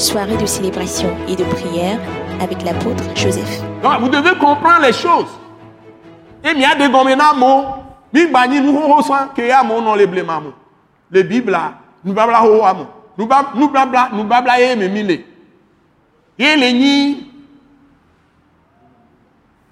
soirée de célébration et de prière avec l'apôtre Joseph. Vous devez comprendre les choses. Et il y a des bani nous que y a les blémamo. Les bibles là, nous babla ho. Nous bab nous babla nous babla. Et les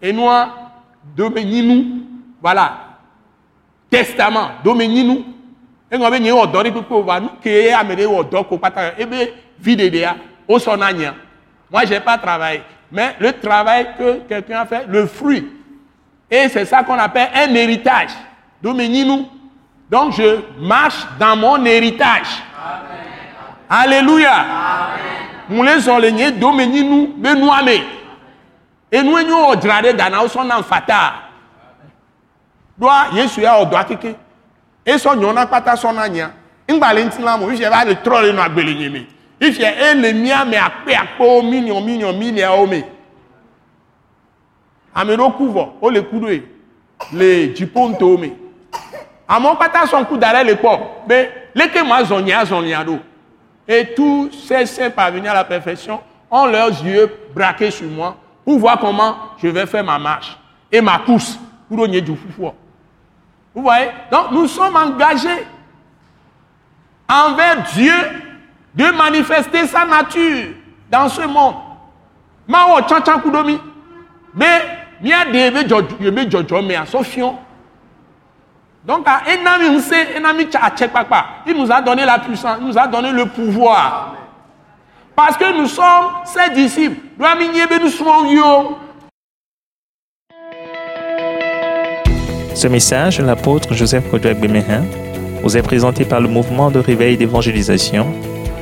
et nous voilà. Testament domeni nous. Et nous avons ordre pour voir nous amène ordre ko pata e ya au sonanya. Moi j'ai pas travaillé, mais le travail que quelqu'un a fait, le fruit et c'est ça qu'on appelle un héritage. Domini-nous. Donc je marche dans mon héritage. Alléluia. Nous les soulignons, domini-nous, benouame. Et nous, nous, on dirait dans son enfata. Doa, Yesu ya odo akeke. Et son nyona pata son anya. Ingbale ntina mo, ife ba de trolle no agbele nyeme. Ife e le mia me akpe akpo minion minion minion ome. Amero couvre, o le kudo e. Le jiponto me. Amon pata son coup d'arrêt le pop. Mais, leke moi zonia zonia do. Et tous ces saints parvenus à la perfection ont leurs yeux braqués sur moi pour voir comment je vais faire ma marche et ma course pour donner du foufou. Vous voyez? Donc nous sommes engagés envers Dieu de manifester sa nature dans ce monde. Mao tchan kudomi. Mais mia debe yebe jojo me asofion. Donc à enami papa, il nous a donné la puissance, il nous a donné le pouvoir. Parce que nous sommes ses disciples. Ce message l'apôtre Joseph Kodouak Bemehin vous est présenté par le mouvement de réveil d'évangélisation,